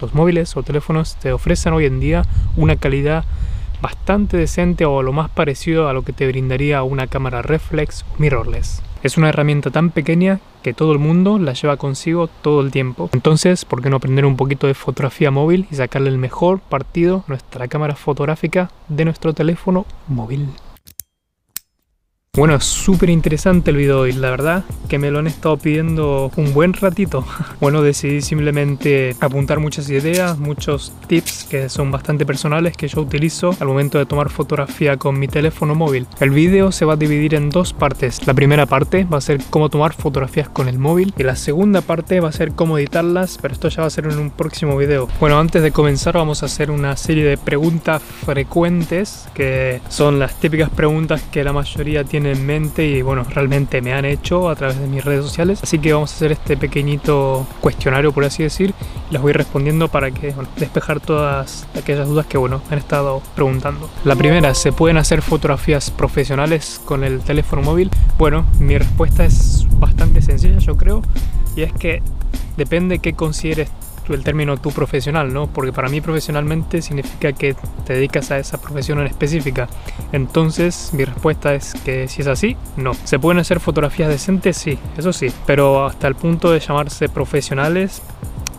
los móviles o teléfonos te ofrecen hoy en día una calidad bastante decente o lo más parecido a lo que te brindaría una cámara reflex o mirrorless. Es una herramienta tan pequeña que todo el mundo la lleva consigo todo el tiempo. Entonces, ¿por qué no aprender un poquito de fotografía móvil y sacarle el mejor partido a nuestra cámara fotográfica de nuestro teléfono móvil? Bueno, súper interesante el video y la verdad que me lo han estado pidiendo un buen ratito. Bueno, decidí simplemente apuntar muchas ideas, muchos tips que son bastante personales que yo utilizo al momento de tomar fotografía con mi teléfono móvil. El video se va a dividir en dos partes. La primera parte va a ser cómo tomar fotografías con el móvil y la segunda parte va a ser cómo editarlas, pero esto ya va a ser en un próximo video. Bueno, antes de comenzar vamos a hacer una serie de preguntas frecuentes que son las típicas preguntas que la mayoría tiene en mente y bueno, realmente me han hecho a través de mis redes sociales. Así que vamos a hacer este pequeñito cuestionario, por así decir, las voy respondiendo para que despejar todas aquellas dudas que bueno, han estado preguntando. La primera, ¿se pueden hacer fotografías profesionales con el teléfono móvil? Bueno, mi respuesta es bastante sencilla, yo creo, y es que depende qué consideres el término tú profesional, ¿no? Porque para mí profesionalmente significa que te dedicas a esa profesión en específica. Entonces mi respuesta es que si es así, no. ¿Se pueden hacer fotografías decentes? Sí, eso sí. Pero hasta el punto de llamarse profesionales,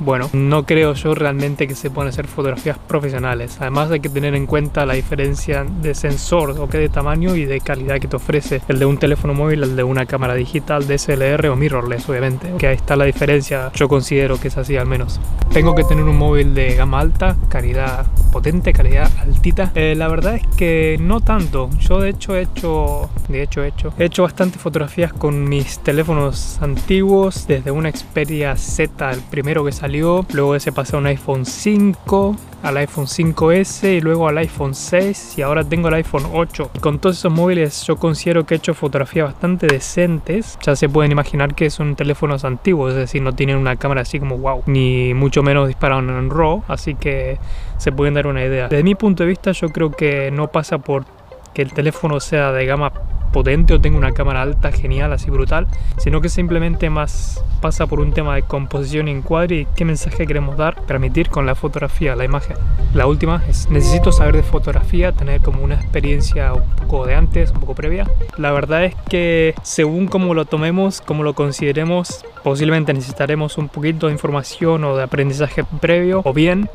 bueno, no creo yo realmente que se puedan hacer fotografías profesionales. Además hay que tener en cuenta la diferencia de sensor, o que de tamaño y de calidad que te ofrece el de un teléfono móvil, el de una cámara digital, DSLR o mirrorless, obviamente. Que ahí está la diferencia, yo considero que es así al menos. Tengo que tener un móvil de gama alta, calidad potente, calidad altita. Eh, la verdad es que no tanto. Yo de hecho he hecho, de hecho he hecho, he hecho bastantes fotografías con mis teléfonos antiguos, desde una Xperia Z, el primero que salió luego se pasó a un iPhone 5, al iPhone 5S y luego al iPhone 6 y ahora tengo el iPhone 8. con todos esos móviles yo considero que he hecho fotografías bastante decentes. Ya se pueden imaginar que son teléfonos antiguos, es decir, no tienen una cámara así como wow, ni mucho menos disparan en RAW, así que se pueden dar una idea. Desde mi punto de vista yo creo que no pasa por que el teléfono sea de gama potente o tenga una cámara alta, genial, así brutal, sino que simplemente más pasa por un tema de composición y encuadre y qué mensaje queremos dar, transmitir con la fotografía, la imagen. La última es, necesito saber de fotografía, tener como una experiencia un poco de antes, un poco previa. La verdad es que según cómo lo tomemos, como lo consideremos, posiblemente necesitaremos un poquito de información o de aprendizaje previo o bien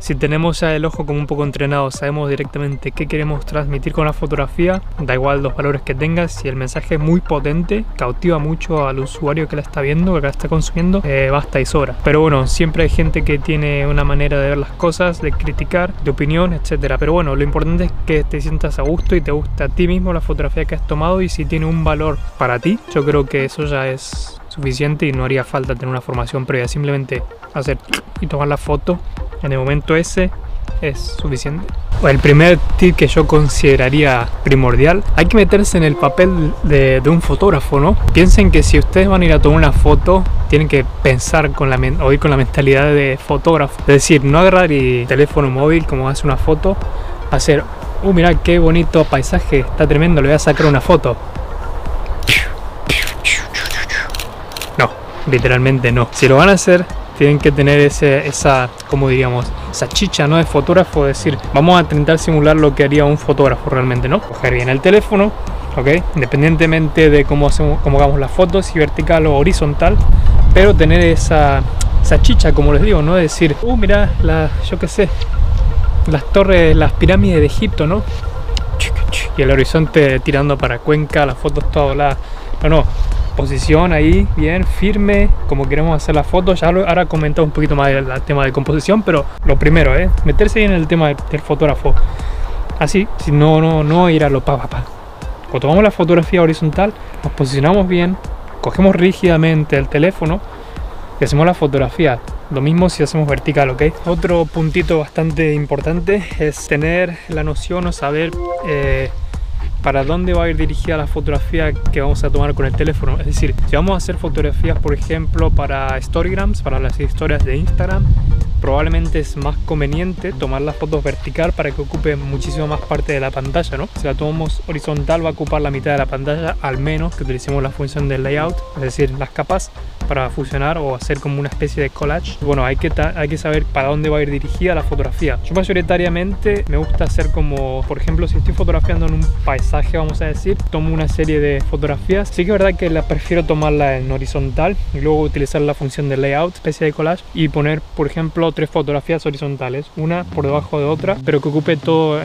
si tenemos ya el ojo como un poco entrenado, sabemos directamente qué queremos transmitir con la fotografía, da igual los valores que tengas, si el mensaje es muy potente, cautiva mucho al usuario que la está viendo, que la está consumiendo, eh, basta y sobra. Pero bueno, siempre hay gente que tiene una manera de ver las cosas, de criticar, de opinión, etcétera. Pero bueno, lo importante es que te sientas a gusto y te guste a ti mismo la fotografía que has tomado y si tiene un valor para ti, yo creo que eso ya es suficiente y no haría falta tener una formación previa, simplemente hacer y tomar la foto en el momento ese es suficiente. El primer tip que yo consideraría primordial, hay que meterse en el papel de, un fotógrafo, ¿no? Piensen que si ustedes van a ir a tomar una foto, tienen que pensar con la, o ir con la mentalidad de fotógrafo. Es decir, no agarrar el teléfono móvil como hace una foto, hacer, uh, mira qué bonito paisaje, está tremendo, le voy a sacar una foto. No, literalmente no. Si lo van a hacer, tienen que tener ese, esa, como diríamos, esa chicha ¿no? de fotógrafo, decir, vamos a intentar simular lo que haría un fotógrafo realmente, ¿no? Coger bien el teléfono, ¿ok? Independientemente de cómo, hacemos, cómo hagamos las fotos, si vertical o horizontal, pero tener esa, esa chicha, como les digo, ¿no? Decir, uh, mira, la, yo qué sé, las torres, las pirámides de Egipto, ¿no? Y el horizonte tirando para Cuenca, las fotos todas la No, no, posición ahí, bien, firme, como queremos hacer la foto. Ya ahora comentado un poquito más del tema de composición, pero lo primero, ¿eh? meterse en el tema del, fotógrafo. Así, si no, no, no ir a lo pa, pa. Cuando tomamos la fotografía horizontal, nos posicionamos bien, cogemos rígidamente el teléfono y hacemos la fotografía. Lo mismo si hacemos vertical, ¿ok? Otro puntito bastante importante es tener la noción o saber eh, para dónde va a ir dirigida la fotografía que vamos a tomar con el teléfono. Es decir, si vamos a hacer fotografías, por ejemplo, para Storygrams, para las historias de Instagram, probablemente es más conveniente tomar las fotos vertical para que ocupe muchísimo más parte de la pantalla, ¿no? Si la tomamos horizontal va a ocupar la mitad de la pantalla, al menos que utilicemos la función del layout, es decir, las capas para fusionar o hacer como una especie de collage. Bueno, hay que, hay que saber para dónde va a ir dirigida la fotografía. Yo mayoritariamente me gusta hacer como, por ejemplo, si estoy fotografiando en un paisaje, vamos a decir, tomo una serie de fotografías. Sí que es verdad que la prefiero tomarla en horizontal y luego utilizar la función de layout, especie de collage, y poner, por ejemplo, tres fotografías horizontales, una por debajo de otra, pero que ocupe toda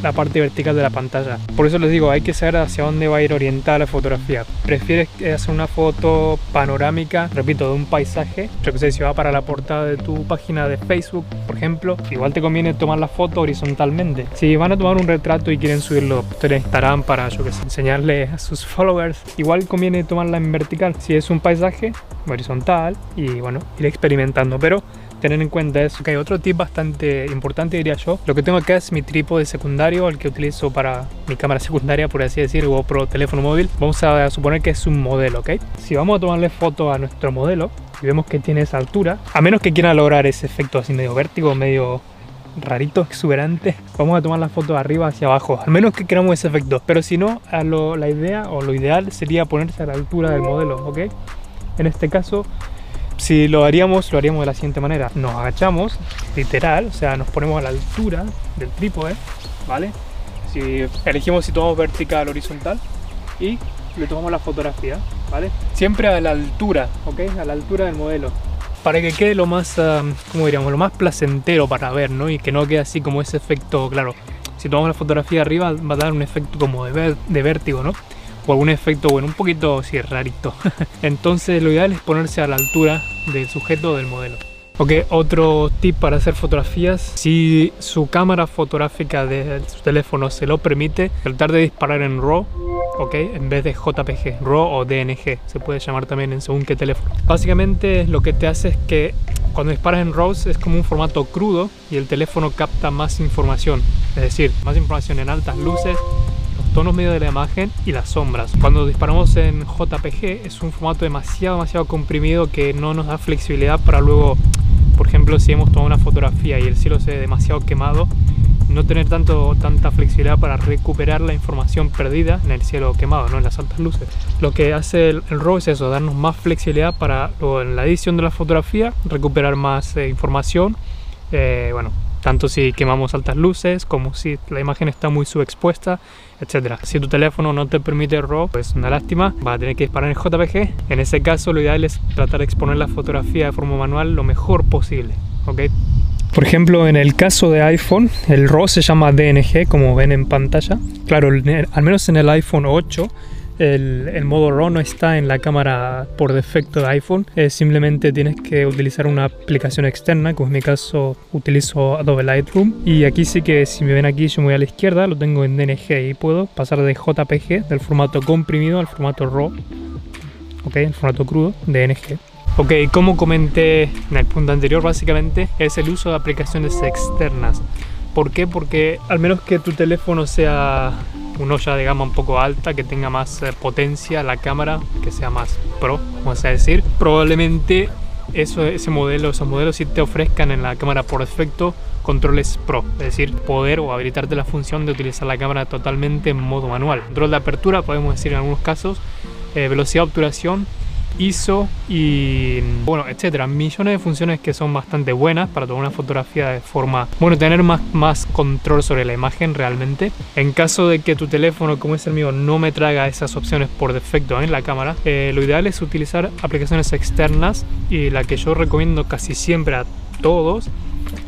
la parte vertical de la pantalla. Por eso les digo, hay que saber hacia dónde va a ir orientada la fotografía. ¿Prefieres hacer una foto panorámica, repito, de un paisaje? Yo que sé, si va para la portada de tu página de Facebook, por ejemplo, igual te conviene tomar la foto horizontalmente. Si van a tomar un retrato y quieren subirlo en Instagram para, yo que sé, enseñarle a sus followers, igual conviene tomarla en vertical. Si es un paisaje, horizontal y bueno, ir experimentando. Pero tener en cuenta eso. hay otro tip bastante importante diría yo. Lo que tengo acá es mi trípode secundario, el que utilizo para mi cámara secundaria, por así decir, o pro teléfono móvil. Vamos a suponer que es un modelo, ¿ok? Si vamos a tomarle foto a nuestro modelo y vemos que tiene esa altura, a menos que quiera lograr ese efecto así medio vértigo, medio rarito, exuberante, vamos a tomar la foto de arriba hacia abajo, al menos que queramos ese efecto. Pero si no, la idea o lo ideal sería ponerse a la altura del modelo, ¿ok? En este caso si lo haríamos, lo haríamos de la siguiente manera. Nos agachamos, literal, o sea, nos ponemos a la altura del trípode, ¿vale? Si elegimos si tomamos vertical o horizontal y le tomamos la fotografía, ¿vale? Siempre a la altura, ¿ok? A la altura del modelo. Para que quede lo más, ¿cómo diríamos? Lo más placentero para ver, ¿no? Y que no quede así como ese efecto, claro, si tomamos la fotografía arriba va a dar un efecto como de, de vértigo, ¿no? o algún efecto, bueno, un poquito sí, rarito. Entonces lo ideal es ponerse a la altura del sujeto del modelo. Ok, otro tip para hacer fotografías, si su cámara fotográfica de su teléfono se lo permite, tratar de disparar en RAW, ok, en vez de JPG, RAW o DNG, se puede llamar también en según qué teléfono. Básicamente lo que te hace es que cuando disparas en RAW es como un formato crudo y el teléfono capta más información, es decir, más información en altas luces, tonos medio de la imagen y las sombras. Cuando disparamos en JPG es un formato demasiado, demasiado comprimido que no nos da flexibilidad para luego, por ejemplo, si hemos tomado una fotografía y el cielo se ve demasiado quemado, no tener tanto, tanta flexibilidad para recuperar la información perdida en el cielo quemado, ¿no? en las altas luces. Lo que hace el, RAW es eso, darnos más flexibilidad para luego en la edición de la fotografía recuperar más eh, información. Eh, bueno, tanto si quemamos altas luces como si la imagen está muy subexpuesta, etc. Si tu teléfono no te permite RAW, pues una lástima, vas a tener que disparar en JPG. En ese caso lo ideal es tratar de exponer la fotografía de forma manual lo mejor posible, ¿ok? Por ejemplo, en el caso de iPhone, el RAW se llama DNG, como ven en pantalla. Claro, al menos en el iPhone 8 el, modo RAW no está en la cámara por defecto de iPhone, simplemente tienes que utilizar una aplicación externa, como en mi caso utilizo Adobe Lightroom. Y aquí sí que si me ven aquí yo me voy a la izquierda, lo tengo en DNG y puedo pasar de JPG, del formato comprimido al formato RAW, ok, el formato crudo, DNG. Ok, como comenté en el punto anterior, básicamente es el uso de aplicaciones externas. ¿Por qué? Porque al menos que tu teléfono sea un olla de gama un poco alta, que tenga más eh, potencia la cámara, que sea más pro, vamos a decir. Probablemente eso, ese modelo, esos modelos sí te ofrezcan en la cámara por defecto controles pro, es decir, poder o habilitarte la función de utilizar la cámara totalmente en modo manual. Control de apertura, podemos decir en algunos casos, eh, velocidad de obturación ISO y bueno, etcétera. Millones de funciones que son bastante buenas para tomar una fotografía de forma, bueno, tener más, más control sobre la imagen realmente. En caso de que tu teléfono, como es el mío, no me traiga esas opciones por defecto en la cámara, eh, lo ideal es utilizar aplicaciones externas y la que yo recomiendo casi siempre a todos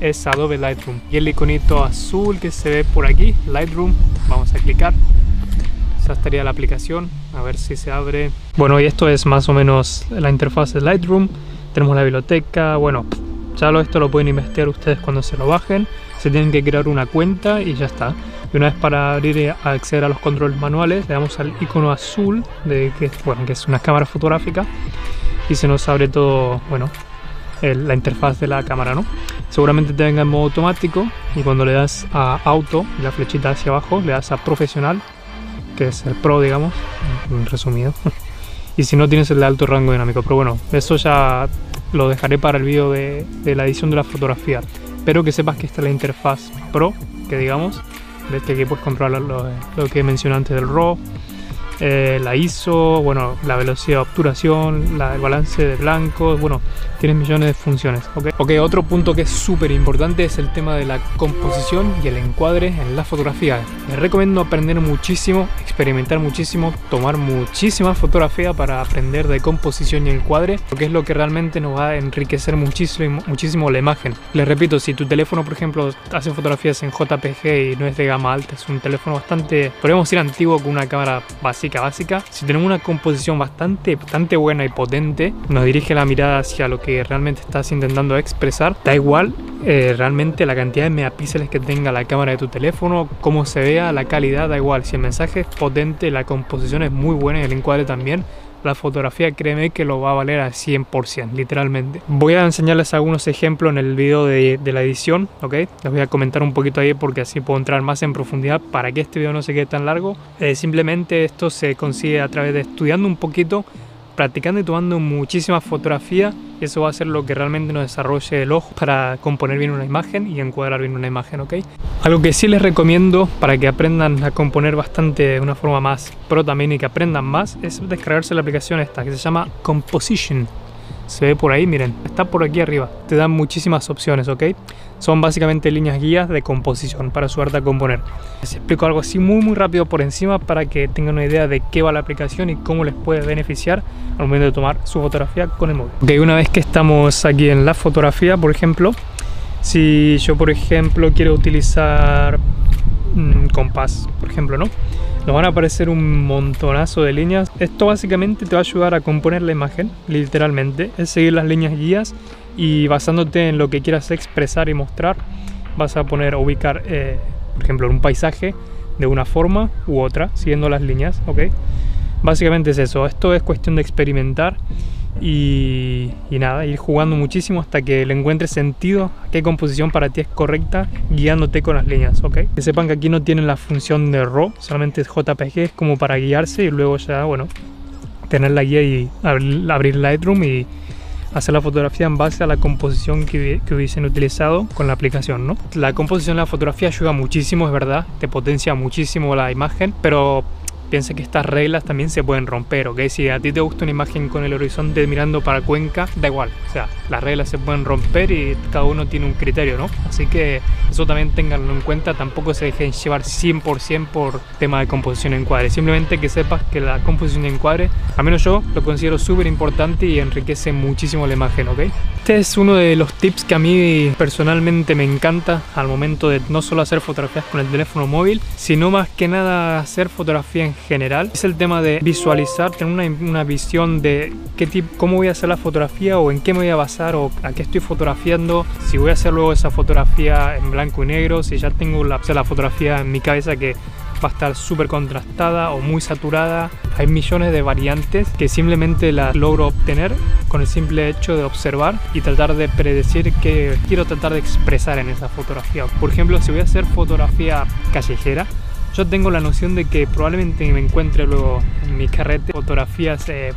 es Adobe Lightroom. Y el iconito azul que se ve por aquí, Lightroom, vamos a clicar esa estaría la aplicación, a ver si se abre. Bueno, y esto es más o menos la interfaz de Lightroom. Tenemos la biblioteca, bueno, ya lo, esto lo pueden investigar ustedes cuando se lo bajen. Se tienen que crear una cuenta y ya está. Y una vez para abrir y acceder a los controles manuales, le damos al icono azul, de que, bueno, que es una cámara fotográfica, y se nos abre todo, bueno, la interfaz de la cámara, ¿no? Seguramente te venga en modo automático y cuando le das a auto, la flechita hacia abajo, le das a profesional que es el Pro, digamos, resumido. y si no tienes el de alto rango dinámico, pero bueno, eso ya lo dejaré para el vídeo de, la edición de la fotografía. Pero que sepas que esta es la interfaz Pro, que digamos, ves que aquí puedes controlar lo, que mencioné antes del RAW, eh, la ISO, bueno, la velocidad de obturación, el balance de blancos, bueno, tienes millones de funciones. ¿ok? ok, otro punto que es súper importante es el tema de la composición y el encuadre en la fotografía. Les recomiendo aprender muchísimo, experimentar muchísimo, tomar muchísimas fotografías para aprender de composición y encuadre, porque es lo que realmente nos va a enriquecer muchísimo, muchísimo la imagen. Les repito, si tu teléfono, por ejemplo, hace fotografías en JPG y no es de gama alta, es un teléfono bastante, podríamos decir antiguo con una cámara básica, básica, si tenemos una composición bastante, bastante buena y potente, nos dirige la mirada hacia lo que realmente estás intentando expresar, da igual eh, realmente la cantidad de megapíxeles que tenga la cámara de tu teléfono, cómo se vea, la calidad, da igual. Si el mensaje es potente, la composición es muy buena y el encuadre también, la fotografía créeme que lo va a valer al 100%, literalmente. Voy a enseñarles algunos ejemplos en el video de, la edición, ¿ok? Les voy a comentar un poquito ahí porque así puedo entrar más en profundidad para que este video no se quede tan largo. Eh, simplemente esto se consigue a través de estudiando un poquito practicando y tomando muchísima fotografía y eso va a ser lo que realmente nos desarrolle el ojo para componer bien una imagen y encuadrar bien una imagen, ¿ok? Algo que sí les recomiendo para que aprendan a componer bastante de una forma más pro también y que aprendan más es descargarse la aplicación esta que se llama Composition se ve por ahí, miren, está por aquí arriba. Te dan muchísimas opciones, ¿ok? Son básicamente líneas guías de composición para ayudarte a componer. Les explico algo así muy muy rápido por encima para que tengan una idea de qué va la aplicación y cómo les puede beneficiar al momento de tomar su fotografía con el móvil. Ok, una vez que estamos aquí en la fotografía, por ejemplo, si yo por ejemplo quiero utilizar un compás, por ejemplo, ¿no? Nos van a aparecer un montonazo de líneas. Esto básicamente te va a ayudar a componer la imagen, literalmente. Es seguir las líneas guías y basándote en lo que quieras expresar y mostrar, vas a poner, ubicar, eh, por ejemplo, un paisaje de una forma u otra, siguiendo las líneas, ¿ok? Básicamente es eso. Esto es cuestión de experimentar y, nada, ir jugando muchísimo hasta que le encuentres sentido a qué composición para ti es correcta, guiándote con las líneas, ¿ok? Que sepan que aquí no tienen la función de RAW, solamente es JPG, es como para guiarse y luego ya, bueno, tener la guía y abrir, Lightroom y hacer la fotografía en base a la composición que, que, hubiesen utilizado con la aplicación, ¿no? La composición de la fotografía ayuda muchísimo, es verdad, te potencia muchísimo la imagen, pero piensa que estas reglas también se pueden romper, ¿ok? Si a ti te gusta una imagen con el horizonte mirando para Cuenca, da igual, o sea, las reglas se pueden romper y cada uno tiene un criterio, ¿no? Así que eso también tenganlo en cuenta, tampoco se dejen llevar 100% por tema de composición en encuadre, simplemente que sepas que la composición en encuadre, al menos yo lo considero súper importante y enriquece muchísimo la imagen, ¿ok? Este es uno de los tips que a mí personalmente me encanta al momento de no solo hacer fotografías con el teléfono móvil, sino más que nada hacer fotografía en general. Es el tema de visualizar, tener una, una visión de qué tipo, cómo voy a hacer la fotografía o en qué me voy a basar o a qué estoy fotografiando, si voy a hacer luego esa fotografía en blanco y negro, si ya tengo la, la fotografía en mi cabeza que va a estar súper contrastada o muy saturada. Hay millones de variantes que simplemente las logro obtener con el simple hecho de observar y tratar de predecir qué quiero tratar de expresar en esa fotografía. Por ejemplo, si voy a hacer fotografía callejera, yo tengo la noción de que probablemente me encuentre luego en mi carrete fotografías eh,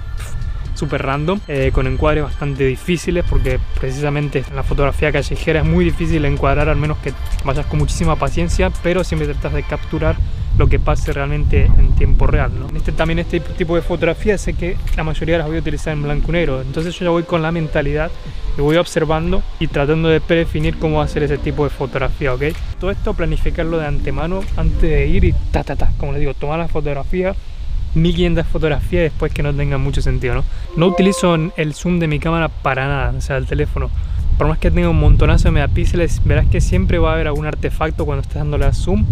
súper random, eh, con encuadres bastante difíciles, porque precisamente en la fotografía callejera es muy difícil encuadrar, al menos que vayas con muchísima paciencia, pero siempre tratas de capturar lo que pase realmente en tiempo real. ¿no? Este, también este tipo de fotografía sé que la mayoría las voy a utilizar en blanco y negro, entonces yo ya voy con la mentalidad y voy observando y tratando de predefinir cómo hacer ese tipo de fotografía, ¿ok? Todo esto planificarlo de antemano antes de ir y ta ta ta, como les digo, tomar la fotografía 1500 fotografías después que no tengan mucho sentido, ¿no? No utilizo el zoom de mi cámara para nada, o sea, el teléfono. Por más que tenga un montonazo de megapíxeles, verás que siempre va a haber algún artefacto cuando estés dándole a zoom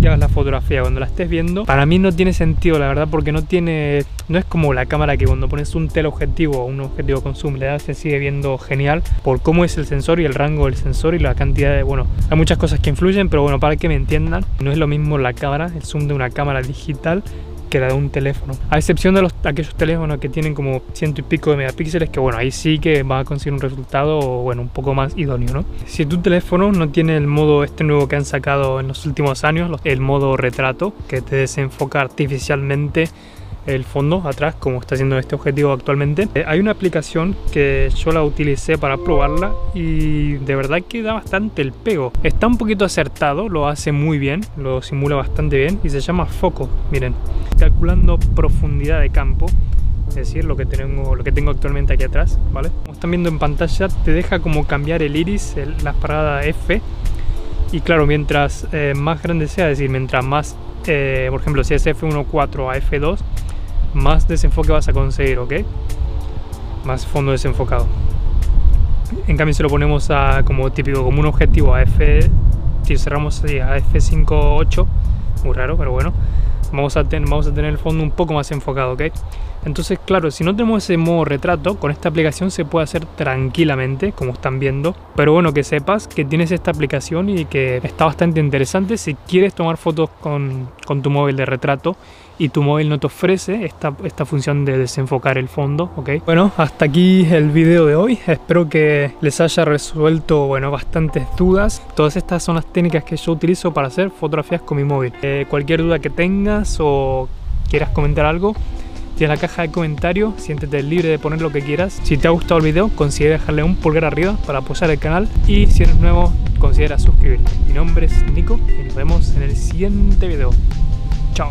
y hagas la fotografía cuando la estés viendo para mí no tiene sentido la verdad porque no tiene no es como la cámara que cuando pones un teleobjetivo o un objetivo con zoom le das se sigue viendo genial por cómo es el sensor y el rango del sensor y la cantidad de bueno hay muchas cosas que influyen pero bueno para que me entiendan no es lo mismo la cámara el zoom de una cámara digital que la de un teléfono. A excepción de los, aquellos teléfonos que tienen como ciento y pico de megapíxeles, que bueno, ahí sí que va a conseguir un resultado, bueno, un poco más idóneo, ¿no? Si tu teléfono no tiene el modo este nuevo que han sacado en los últimos años, el modo retrato, que te desenfoca artificialmente el fondo atrás como está haciendo este objetivo actualmente. Eh, hay una aplicación que yo la utilicé para probarla y de verdad que da bastante el pego. Está un poquito acertado, lo hace muy bien, lo simula bastante bien y se llama Foco. Miren, calculando profundidad de campo es decir, lo que tengo, lo que tengo actualmente aquí atrás, ¿vale? Como están viendo en pantalla, te deja como cambiar el iris, la parada F, y claro, mientras eh, más grande sea, es decir, mientras más, eh, por ejemplo, si es F1.4 a F2, más desenfoque vas a conseguir, ¿ok? Más fondo desenfocado. En cambio, si lo ponemos a, como típico, como un objetivo a F, si cerramos a F5.8, muy raro, pero bueno, vamos a, vamos a tener el fondo un poco más enfocado, ¿ok? Entonces, claro, si no tenemos ese modo retrato, con esta aplicación se puede hacer tranquilamente, como están viendo. Pero bueno, que sepas que tienes esta aplicación y que está bastante interesante si quieres tomar fotos con, con tu móvil de retrato y tu móvil no te ofrece esta, esta función de desenfocar el fondo, ¿ok? Bueno, hasta aquí el video de hoy. Espero que les haya resuelto, bueno, bastantes dudas. Todas estas son las técnicas que yo utilizo para hacer fotografías con mi móvil. Eh, cualquier duda que tengas o quieras comentar algo, en la caja de comentarios, siéntete libre de poner lo que quieras. Si te ha gustado el video, considera dejarle un pulgar arriba para apoyar el canal y si eres nuevo, considera suscribirte. Mi nombre es Nico y nos vemos en el siguiente video. Chao.